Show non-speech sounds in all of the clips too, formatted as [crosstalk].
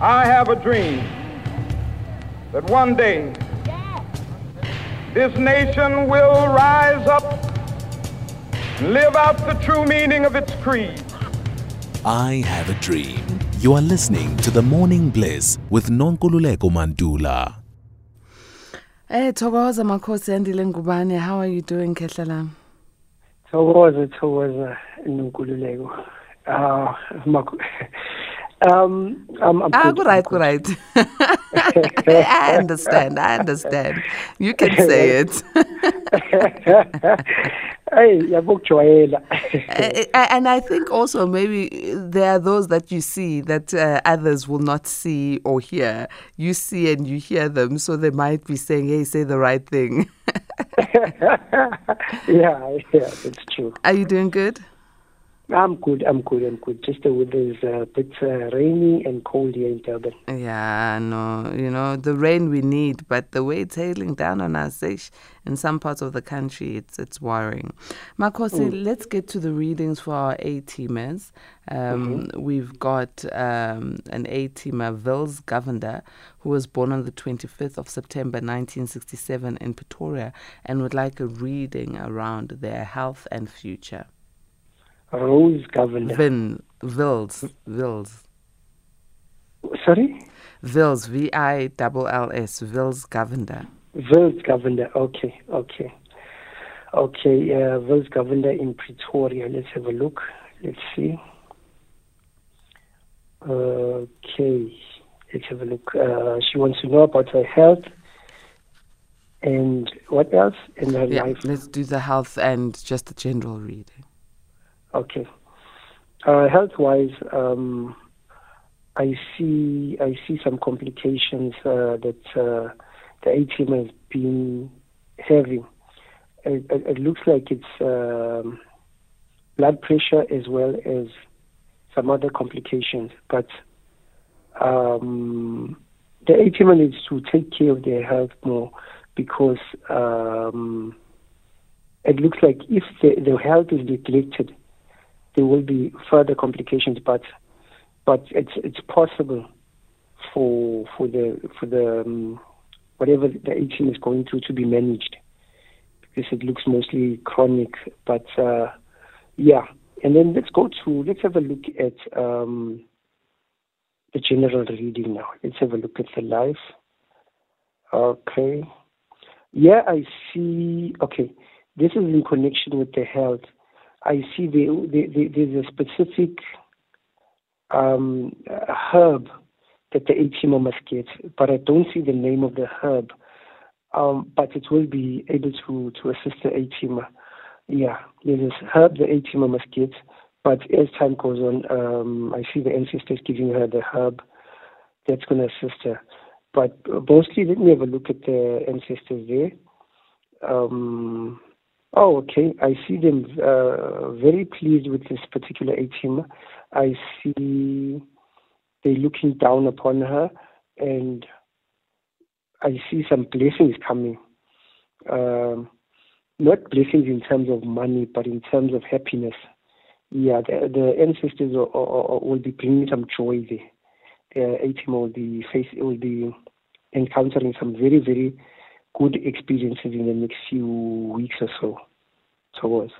I have a dream that one day this nation will rise up and live out the true meaning of its creed. I have a dream. You are listening to The Morning Bliss with Nonkululeko Mandula. Eh Thokoza Makhosi Andile Ngubane how are you doing Khehla lam thokoza thokoza nonkululeko ah mak- [laughs] um I'm, I'm Ah good, right good right [laughs] [laughs] I understand I understand you can say [laughs] it Eh, eh, and I think also maybe there are those that you see that uh, others will not see or hear. You see and you hear them, so they might be saying, "Hey, say the right thing." yeah yeah it's true Are you doing good? I'm good I'm good I'm good just the weather is a bit uh, rainy and cold here in Durban Yeah, no, you know, the rain we need, but the way it's hailing down on us in some parts of the country, it's it's worrying. Makosi, let's get to the readings for our A teamers. Um, We've got um, an A teamer, Vils Govender, who was born on the 25th of September 1967 in Pretoria and would like a reading around their health and future. Rose Governor Vin, Vils, Vils. sorry Vils, V I double L S, Vils Govender. Vils Governor okay okay okay uh, Vils Governor in Pretoria let's have a look let's see Okay, let's have a look. Uh, she wants to know about her health and what else in her Yeah, life. let's do the health and just a general reading. Okay. Uh, health-wise, um, I see I see some complications uh, that uh, the ATM has been having. It, it, it looks like it's um, blood pressure as well as some other complications, but um, the ATM needs to take care of their health more because um, it looks like if the, the health is neglected, there will be further complications. But but it's it's possible for for the for the um, whatever the 18 is going through to be managed because it looks mostly chronic. But uh, yeah, and then let's go to let's have a look at um, the general reading now. Let's have a look at the life. Okay. Yeah, I see. Okay, this is in connection with the health. I see the, the, the, there's a specific um, herb that the ATM must get, but I don't see the name of the herb. Um, but it will be able to, to assist the ATM. Yeah, there's this herb the ATM must get, but as time goes on, um, I see the ancestors giving her the herb that's going to assist her. But mostly, let me have a look at the ancestors there. Um, oh, okay. I see them uh, very pleased with this particular ATM. I see they're looking down upon her, and I see some blessings coming. Um, not blessings in terms of money, but in terms of happiness. Yeah, the, the ancestors will, will, be bringing some joy there. The ATM will be face will be encountering some very very good experiences in the next few weeks or so. So was.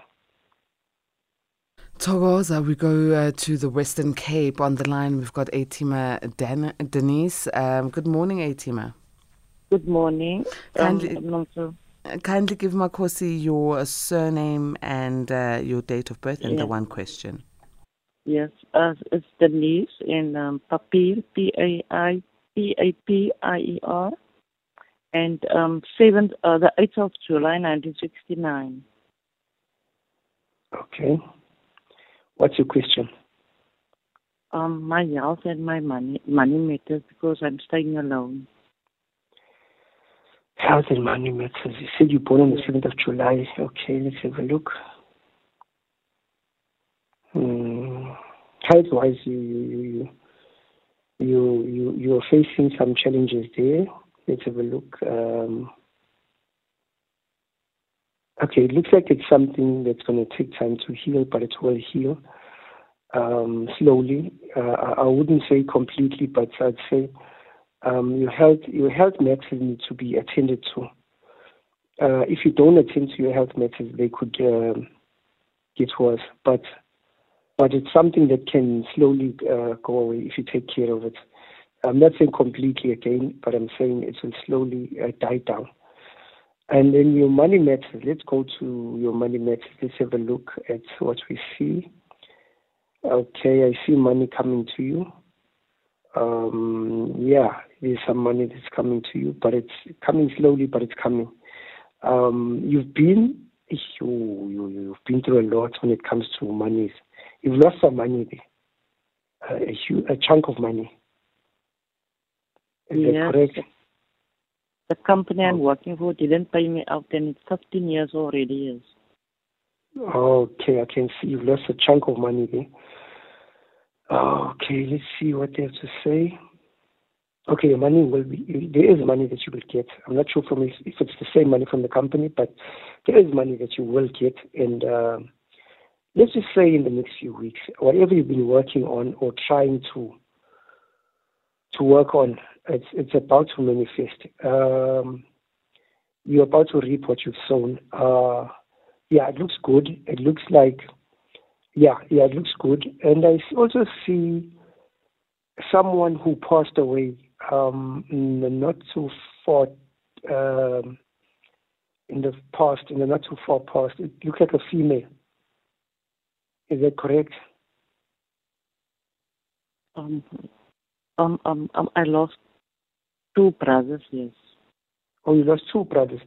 Thokoza, we go uh, to the Western Cape. On the line, we've got Atima Dan- Denise. Um, good morning, Atima. Good morning. Kindly- Um, Nomso. Uh, kindly give Makosi your surname and uh, your date of birth and the one question. yes, uh, it's Denise in um, Papir, P A I P A P I E R, and um, seventh, uh, the eighth of July, nineteen sixty nine. Okay. What's your question? Um, my health and my money money matters because I'm staying alone. Health and money matters. You said you're born on the 7th of July. Okay, let's have a look. Hmm. Health-wise, you, you, you, you, you, you're facing some challenges there. Let's have a look. Um, okay, it looks like it's something that's going to take time to heal, but it will heal um, slowly. Uh, I wouldn't say completely, but I'd say um, your health your health matters need to be attended to. Uh, if you don't attend to your health matters, they could um, get worse. But but it's something that can slowly uh, go away if you take care of it. I'm not saying completely again, but I'm saying it will slowly uh, die down. And then your money matters. Let's go to your money matters. Let's have a look at what we see. Okay, I see money coming to you. Um, yeah, there's some money that's coming to you, but it's coming slowly, but it's coming. Um, you've been you, you, you've been through a lot when it comes to money. You've lost some money there, uh, a, huge, a chunk of money. Yes. correct? The company I'm working for didn't pay me out, and it's 15 years already. Yes. Okay, I can see you've lost a chunk of money there. Okay, let's see what they have to say. Okay, money will be there is money that you will get. I'm not sure from if, if it's the same money from the company, but there is money that you will get. And uh, let's just say in the next few weeks, whatever you've been working on or trying to to work on, it's it's about to manifest. Um, you're about to reap what you've sown. Uh, yeah, it looks good. It looks like yeah, yeah, it looks good. And I also see someone who passed away um, not too far um, in the past, in the not too far past. It looks like a female. Is that correct? Um, um, um, um, I lost two brothers. Yes. Oh, you lost two brothers.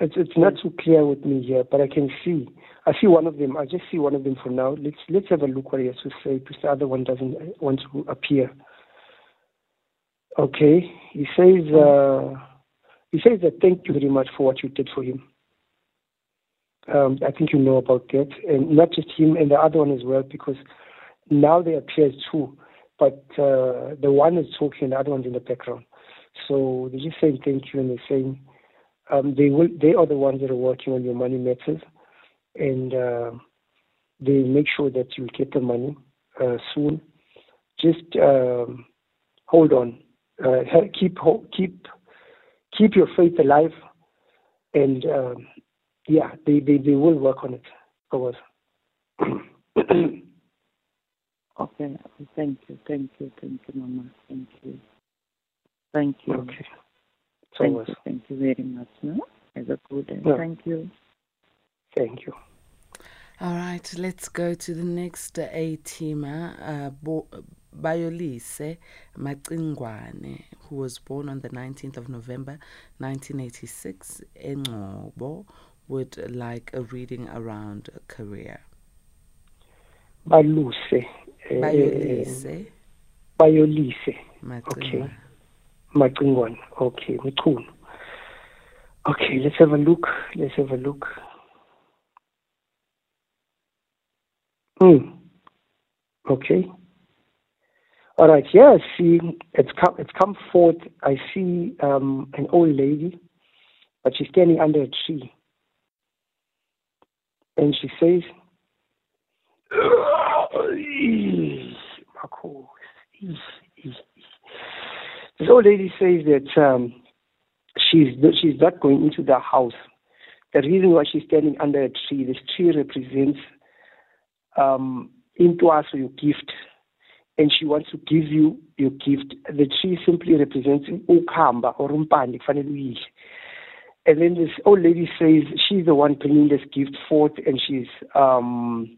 It's it's not too clear with me here, but I can see. I see one of them. I just see one of them for now. Let's let's have a look what he has to say because the other one doesn't want to appear. Okay, he says uh, he says that thank you very much for what you did for him. Um, I think you know about that, and not just him and the other one as well, because now they appear too, but uh, the one is talking, the other one's in the background. So they're just saying thank you, and they're saying um, they will. They are the ones that are working on your money matters, and uh, they make sure that you get the money uh, soon. Just um, hold on, uh, keep keep keep your faith alive, and um, yeah, they, they, they will work on it for us. [clears throat] okay, thank you, thank you, thank you, Mama, thank you. Thank you. Okay. Thank you, thank you very much. No? Have a good day. Yeah. Thank you. Thank you. All right, let's go to the next A teamer, uh, Bo- Bayolise Macingwane, who was born on the 19th of November 1986 in Ngobo, would like a reading around a career. Baluse. eh, Bayolise Bayolise. Macingwane. Macingwane. Okay, Mchunu. Okay, let's have a look. Let's have a look. Hmm. Okay. All right. Yeah. See, it's come. It's come forth. I see um, an old lady, but she's standing under a tree, and she says, [coughs] "Marco, this old lady says that um, she's she's not going into the house. The reason why she's standing under a tree, this tree represents um, into us your gift, and she wants to give you your gift. The tree simply represents ukamba or uyidle. And then this old lady says she's the one bringing this gift forth, and she's um,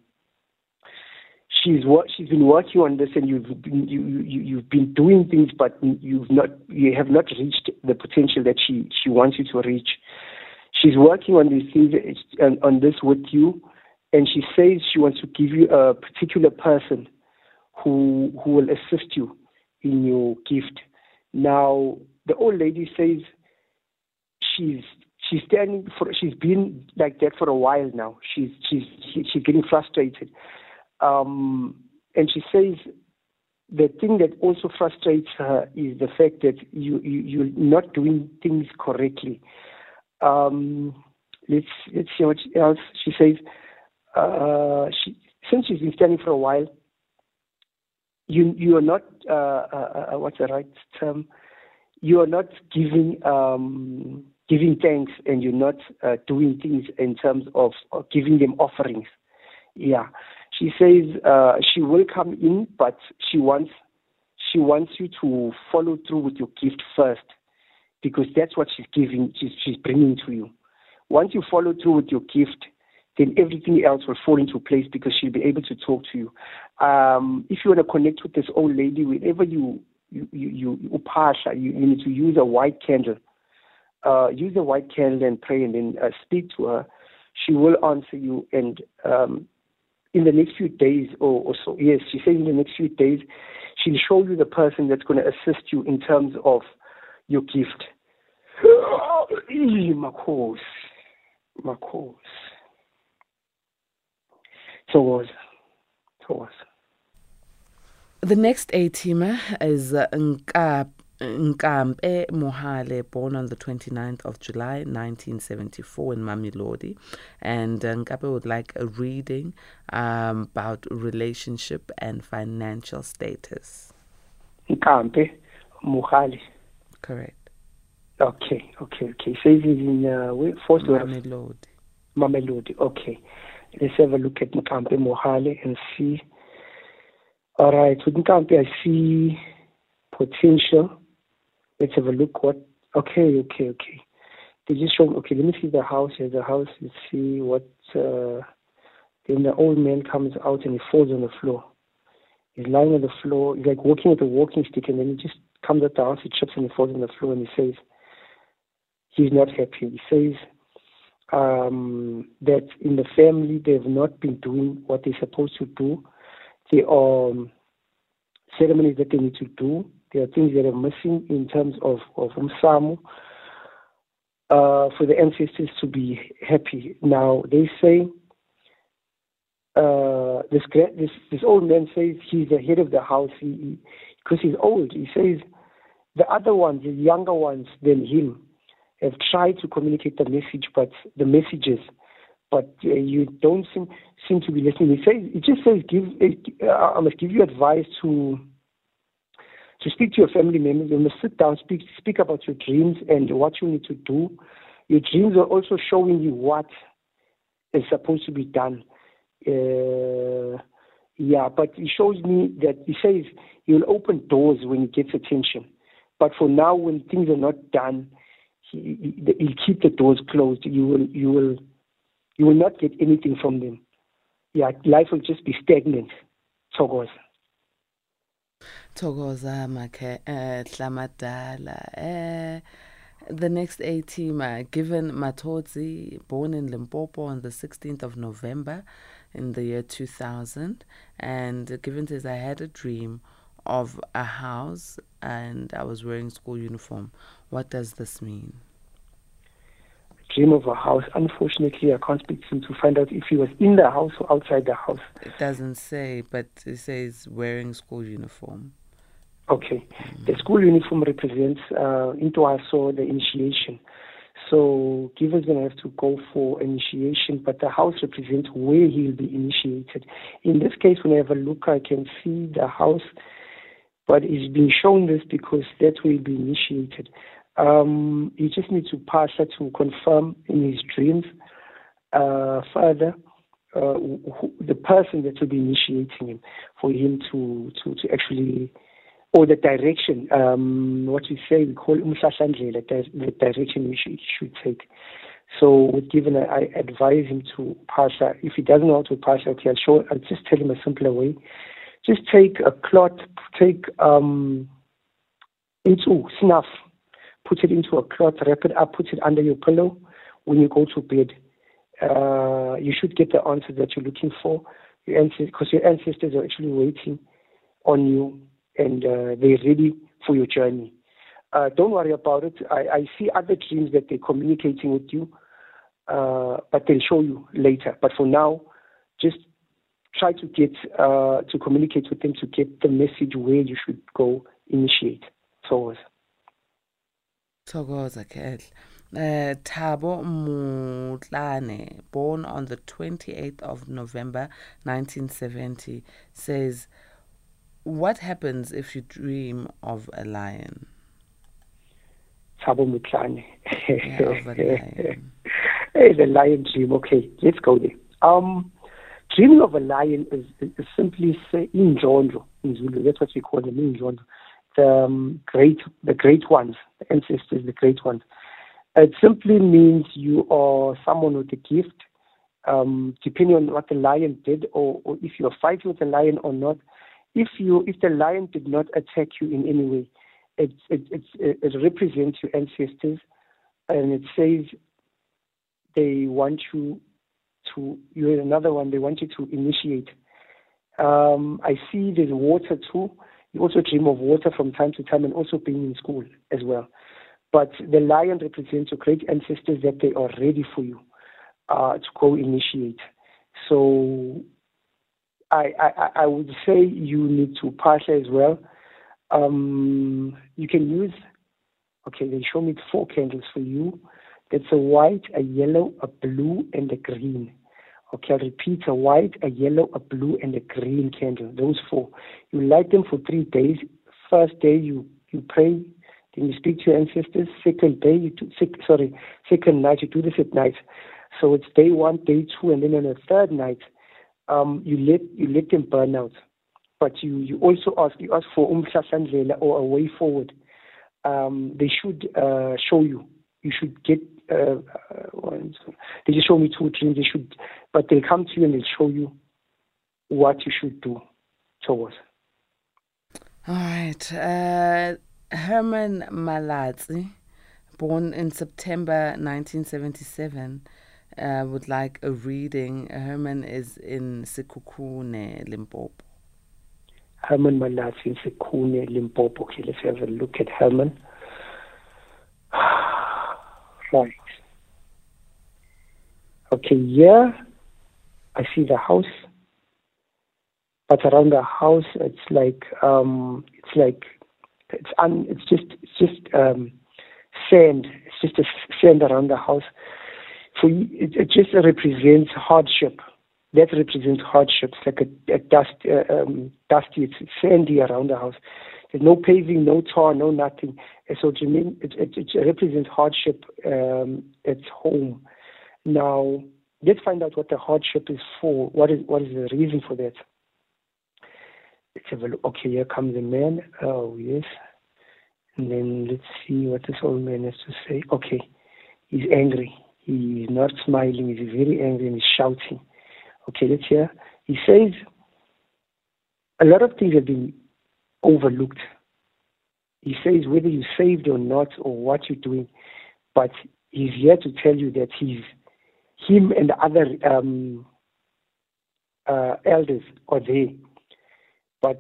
she's she's been working on this, and you've been, you, you you've been doing things, but you've not you have not reached the potential that she she wants you to reach. She's working on these things on, on this with you, and she says she wants to give you a particular person who who will assist you in your gift. Now the old lady says she's she's standing for she's been like that for a while now. She's she's she, she's getting frustrated, um, and she says the thing that also frustrates her is the fact that you, you you're not doing things correctly. Um, let's let's see what else she says. Uh, she since she's been standing for a while, you you are not uh, uh, uh, what's the right term? You are not giving um, giving thanks, and you're not uh, doing things in terms of, of giving them offerings. Yeah, she says uh, she will come in, but she wants she wants you to follow through with your gift first, because that's what she's giving. She's, she's bringing to you. Once you follow through with your gift, then everything else will fall into place because she'll be able to talk to you. Um, if you want to connect with this old lady, whenever you you you, you, upasha, you, you need to use a white candle. Uh, use a white candle and pray, and then uh, speak to her. She will answer you, and um, in the next few days or, or so, yes, she said in the next few days, she'll show you the person that's going to assist you in terms of your gift. Makos, Makos. Thokoza. Thokoza. The next A-teamer is uh, Nkap. Nkampe Mohale, born on the 29th of July 1974 in Mamelodi. And uh, Nkampe would like a reading um, about relationship and financial status. Nkampe Mohale. Correct. Okay, okay, okay. So he's in uh, Force Mamelodi. Mamelodi, okay. Let's have a look at Nkampe Mohale and see. All right, with Nkampe, I see potential. Let's have a look. What? Okay, okay, okay. They just show. Okay, let me see the house. Here's the house. Let's see what. Uh, then the old man comes out and he falls on the floor. He's lying on the floor. He's like walking with a walking stick, and then he just comes out the house. He trips and he falls on the floor, and he says, he's not happy. He says, um, that in the family they've not been doing what they're supposed to do. There are um, ceremonies that they need to do. There are things that are missing in terms of of umsamu uh, for the ancestors to be happy. Now they say uh, this this this old man says he's the head of the house because he, he's old. He says the other ones, the younger ones than him, have tried to communicate the message, but the messages, but uh, you don't seem seem to be listening. He says it just says give. Uh, I must give you advice to to speak to your family members. You must sit down, speak speak about your dreams and what you need to do. Your dreams are also showing you what is supposed to be done. Uh, yeah, but it shows me that he says you'll open doors when he gets attention. But for now, when things are not done, he, he'll keep the doors closed. You will, you will, you will not get anything from them. Yeah, life will just be stagnant. Thokoza. Thokoza Make uh, Tlamadala. Uh, the next A team, uh, given Matodzi, born in Limpopo on the 16th of November in the year 2000, and given this, I had a dream of a house and I was wearing school uniform. What does this mean? Dream of a house. Unfortunately, I can't speak to him to find out if he was in the house or outside the house. It doesn't say, but it says wearing school uniform. Okay. The school uniform represents uh, into our soul the initiation. So Giver's going to have to go for initiation, but the house represents where he'll be initiated. In this case, when I have a look, I can see the house but he's been shown this because that will be initiated. Um, he just needs to pass that to confirm in his dreams uh, further uh, who, the person that will be initiating him for him to, to, to actually or the direction, um, what we say, we call umhlahlandlela, the direction we should, should take. So with given, I advise him to pass that. If he doesn't know how to pass okay, I'll, show, I'll just tell him a simpler way just take a cloth, take um, into snuff, put it into a cloth, wrap it up, put it under your pillow when you go to bed. Uh, you should get the answer that you're looking for, because your, your ancestors are actually waiting on you and uh, they're ready for your journey. Uh, don't worry about it. I, I, see other dreams that they're communicating with you, uh, but they'll show you later. But for now, just try to get uh, to communicate with them to get the message where you should go initiate. Thokoza. Thokoza Khehla. Uh, Thabo Mutlane, born on the 28th of November 1970, says, what happens if you dream of a lion? Thabo Mutlane. Yeah, of a lion. [laughs] hey, the lion dream. Okay, let's go there. Um, dreaming of a lion is, is, is simply say injondo in Zulu. That's what we call them, injondo. The um, great, the great ones, the ancestors, the great ones. It simply means you are someone with a gift. Um, depending on what the lion did, or, or if you're fighting with the lion or not. If you, if the lion did not attack you in any way, it, it, it, it represents your ancestors, and it says they want you to, you're another one, they want you to initiate. Um, I see there's water too. You also dream of water from time to time and also being in school as well. But the lion represents your great ancestors that they are ready for you uh, to go initiate. So I, I, I would say you need to pass as well. Um, you can use, okay, they show me four candles for you. That's a white, a yellow, a blue, and a green. Okay, I'll repeat a white, a yellow, a blue, and a green candle. Those four. You light them for three days. First day you, you pray, then you speak to your ancestors. Second day you do, sec, sorry, second night you do this at night. So it's day one, day two, and then on the third night, um, you let you let them burn out. But you, you also ask you ask for umhlahlandlela or a way forward. Um, they should uh, show you. You should get. Uh, uh, they just show me two dreams. They should, but they'll come to you and they'll show you what you should do towards. All right. Uh, Herman Malatsi, born in September 1977, uh, would like a reading. Herman is in Sekhukhune, Limpopo. Herman Malatsi in Sekhukhune, Limpopo. Okay, let's have a look at Herman. [sighs] right. Okay, yeah, I see the house, but around the house, it's like um, it's like it's un, it's just it's just um, sand. It's just a sand around the house. For you, it, it just represents hardship. That represents hardship. It's like a, a dust, uh, um, dusty. It's sandy around the house. There's no paving, no tar, no nothing. And so it, it, it represents hardship um, at home. Now, let's find out what the hardship is for. What is what is the reason for that? Let's have a look. Okay, here comes the man. Oh yes. And then let's see what this old man has to say. Okay, he's angry. He's not smiling. He's very angry and he's shouting. Okay, let's hear. He says a lot of things have been overlooked. He says whether you saved or not or what you're doing, but he's here to tell you that he's him and the other um, uh, elders are there, but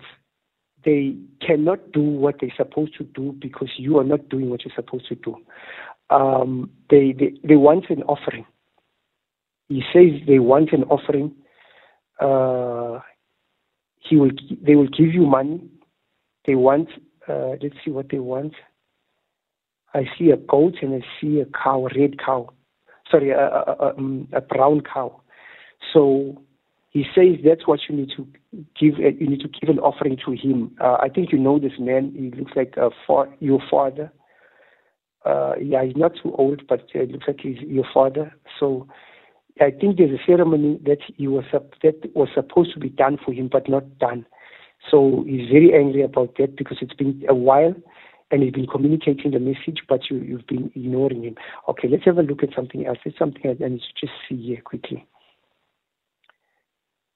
they cannot do what they're supposed to do because you are not doing what you're supposed to do. Um, they, they they want an offering. He says they want an offering. Uh, he will they will give you money. They want uh, let's see what they want. I see a goat and I see a cow, a red cow. Sorry, a, a, a, um, a brown cow. So he says that's what you need to give. Uh, you need to give an offering to him. Uh, I think you know this man. He looks like a fa- your father. Uh, yeah, he's not too old, but uh, it looks like he's your father. So I think there's a ceremony that he was that was supposed to be done for him, but not done. So he's very angry about that because it's been a while and he's been communicating the message, but you, you've been ignoring him. Okay, let's have a look at something else. There's something need to just see here quickly.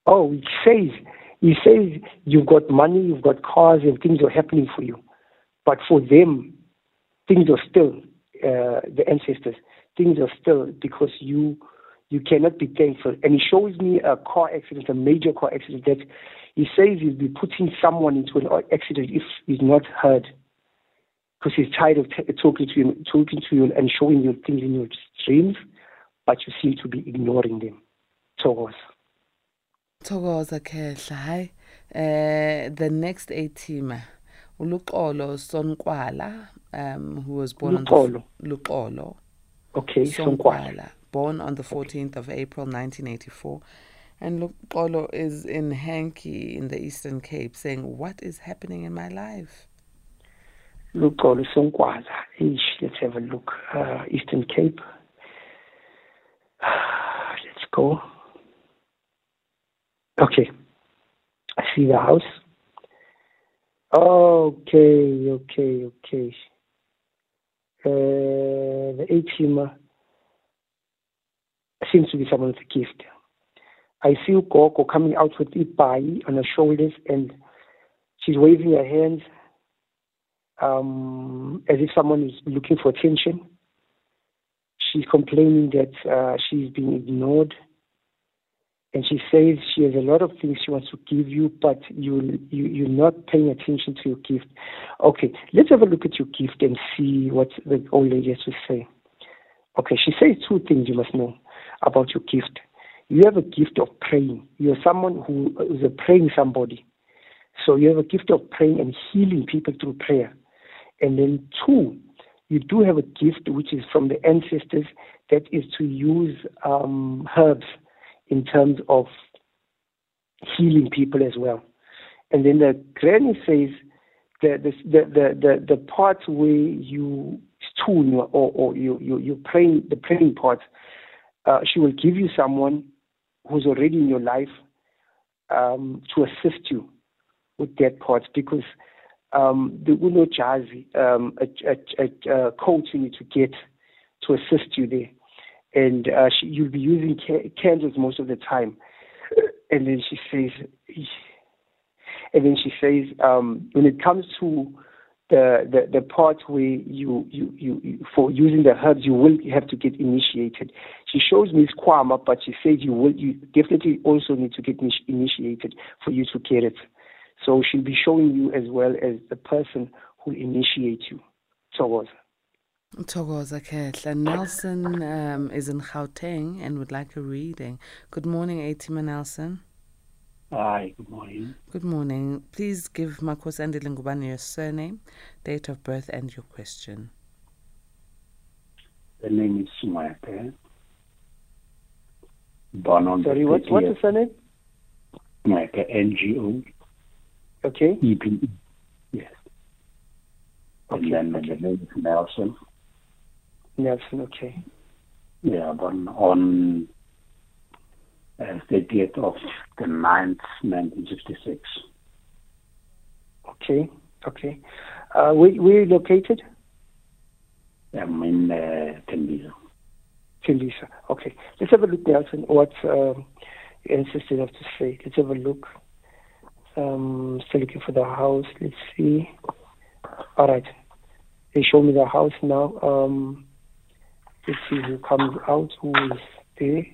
Oh, it says, he says you've got money, you've got cars, and things are happening for you. But for them, things are still, uh, the ancestors, things are still because you you cannot be thankful. And he shows me a car accident, a major car accident that he says he'll be putting someone into an accident if he's not heard. Because he's tired of t- talking to you, talking to you and showing you things in your dreams, but you seem to be ignoring them. Thokoza Khehla. Hi. Uh, the next eight teamer, Uluxolo Sonkwala, um, who was born on the Luxolo. Okay, Sonkwala. born on the 14th of April 1984, And look, Polo is in Hankey in the Eastern Cape saying, What is happening in my life? Luxolo Sonkwaza. Let's have a look. Uh, Eastern Cape. [sighs] Let's go. Okay. I see the house. Okay, okay, okay. Uh, the A-teamer seems to be someone's gift. I see Gogo coming out with Ibai on her shoulders and she's waving her hands um, as if someone is looking for attention. She's complaining that uh, she's being ignored. And she says she has a lot of things she wants to give you, but you, you, you're not paying attention to your gift. Okay, let's have a look at your gift and see what the old lady has to say. Okay, she says two things you must know about your gift. You have a gift of praying. You're someone who is a praying somebody. So you have a gift of praying and healing people through prayer. And then two, you do have a gift which is from the ancestors that is to use um, herbs in terms of healing people as well. And then the granny says the the the the, the parts where you tune or, or you, you you praying the praying parts, uh, she will give you someone who's already in your life um, to assist you with that part because um, the Uno Jazzy, um, a, a, a, a coach you need to get to assist you there and uh, she, you'll be using ca- candles most of the time. [clears throat] And then she says, and then she says, um, when it comes to the, the, the part where you, you, you, you, for using the herbs, you will have to get initiated. She shows me squama, but she says you will, you definitely also need to get initiated for you to get it. So she'll be showing you as well as the person who initiates you towards. Thokoza Khehla. Nelson um, is in Gauteng and would like a reading. Good morning, Atima Nelson. Hi, good morning. Good morning. Please give Makos and Lingubani your surname, date of birth, and your question. The name is Sumayate. Born on Sorry, what, what's the surname? Sumayate, N-G-O. Okay. E-P-E. Yes. Okay, and then the name is Nelson. Nelson, okay. Yeah, born on uh, 30th of the 9th, 1966. Okay, okay. Uh, where, where are you located? I'm in uh, Tembisa. Tembisa. Okay. Let's have a look, Nelson, what um, your ancestors have to say. Let's have a look. Um, still looking for the house. Let's see. All right. They show me the house now. Um, who comes out, who is there.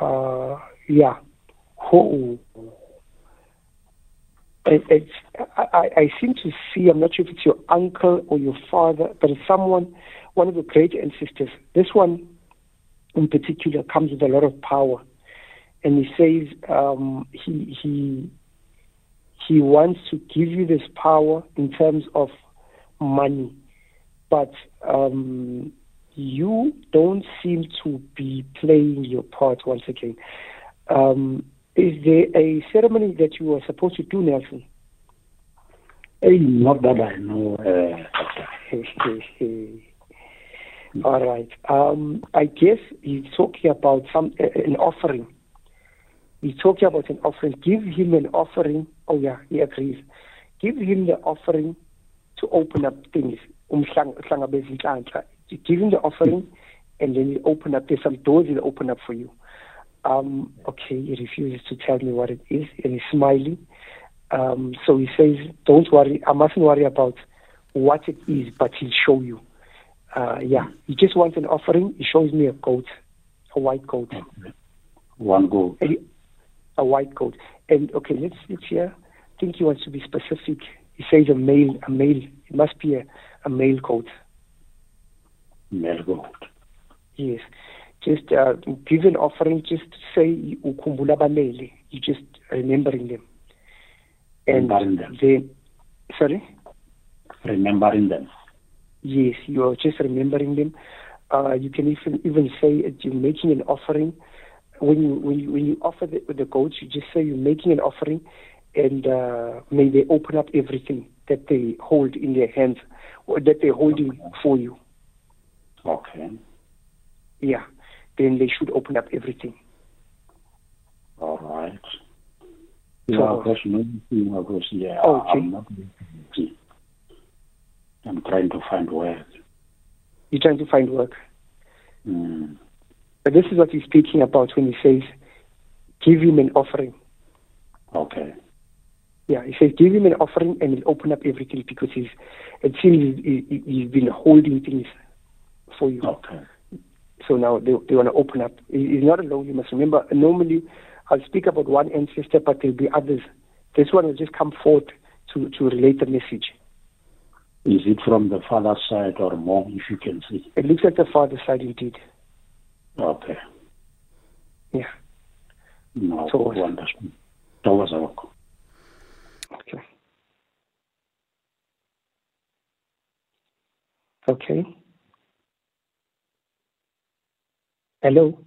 Uh, yeah. Who? It, I, I seem to see, I'm not sure if it's your uncle or your father, but it's someone, one of the great ancestors. This one in particular comes with a lot of power. And he says um, he, he, he wants to give you this power in terms of money, but um, you don't seem to be playing your part once again. Um, is there a ceremony that you are supposed to do, Nelson? Hey, not that I know. Uh, [laughs] All right. Um, I guess he's talking about some uh, an offering. He's talking about an offering. Give him an offering. Oh yeah, he agrees. Give him the offering to open up things. Umhlanga Give him the offering, and then he'll open up. There's some doors he'll open up for you. Um, okay, he refuses to tell me what it is, and he's smiling. Um, so he says, "Don't worry. I mustn't worry about what it is, but he'll show you." Uh, yeah, he just wants an offering. He shows me a goat, a white goat. One goat. He- a white goat. And okay, let's let's hear. I think he wants to be specific. He says a male, a male. It must be a, a male goat. Male goat. Yes. Just uh, give an offering. Just say ukhumbula balele. You just remembering them. And Remembering them. then, sorry. Remembering them. Yes, you are just remembering them. Uh, you can even even say that you're making an offering when you when you when you offer the, the goats, you just say you're making an offering, and uh, may they open up everything that they hold in their hands or that they're holding for you. Okay. Yeah, then they should open up everything. All right. So- Yeah, maybe because yeah, Okay. I'm not. I'm trying to find work. You're trying to find work. Mm. But this is what he's speaking about when he says, give him an offering. Okay. Yeah, he says, give him an offering and he'll open up everything because he's, it seems he, he, he's been holding things for you. Okay. So now they, they want to open up. He- He's not alone. You must remember, normally I'll speak about one ancestor, but there'll be others. This one will just come forth to, to relate the message. Is it from the father's side or more, if you can see? It looks like the father side indeed. Okay. Yeah. No, So- wonderful. That was all. Okay. Okay. Hello.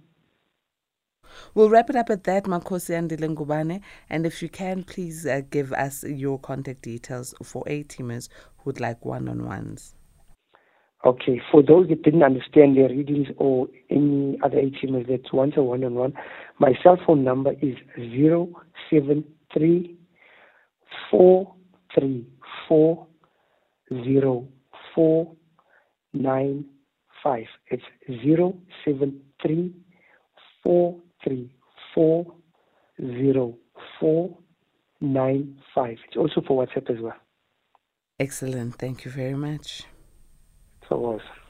We'll wrap it up at that, Makosi and Ngubane. And if you can, please uh, give us your contact details for A teamers who would like one on ones. Okay, for those that didn't understand their readings or any other ATMs that want a one-on-one, my cell phone number is zero seven three four three four zero four nine five. It's zero seven three four three four zero four nine five. It's also for WhatsApp as well. Excellent. Thank you very much. So awesome.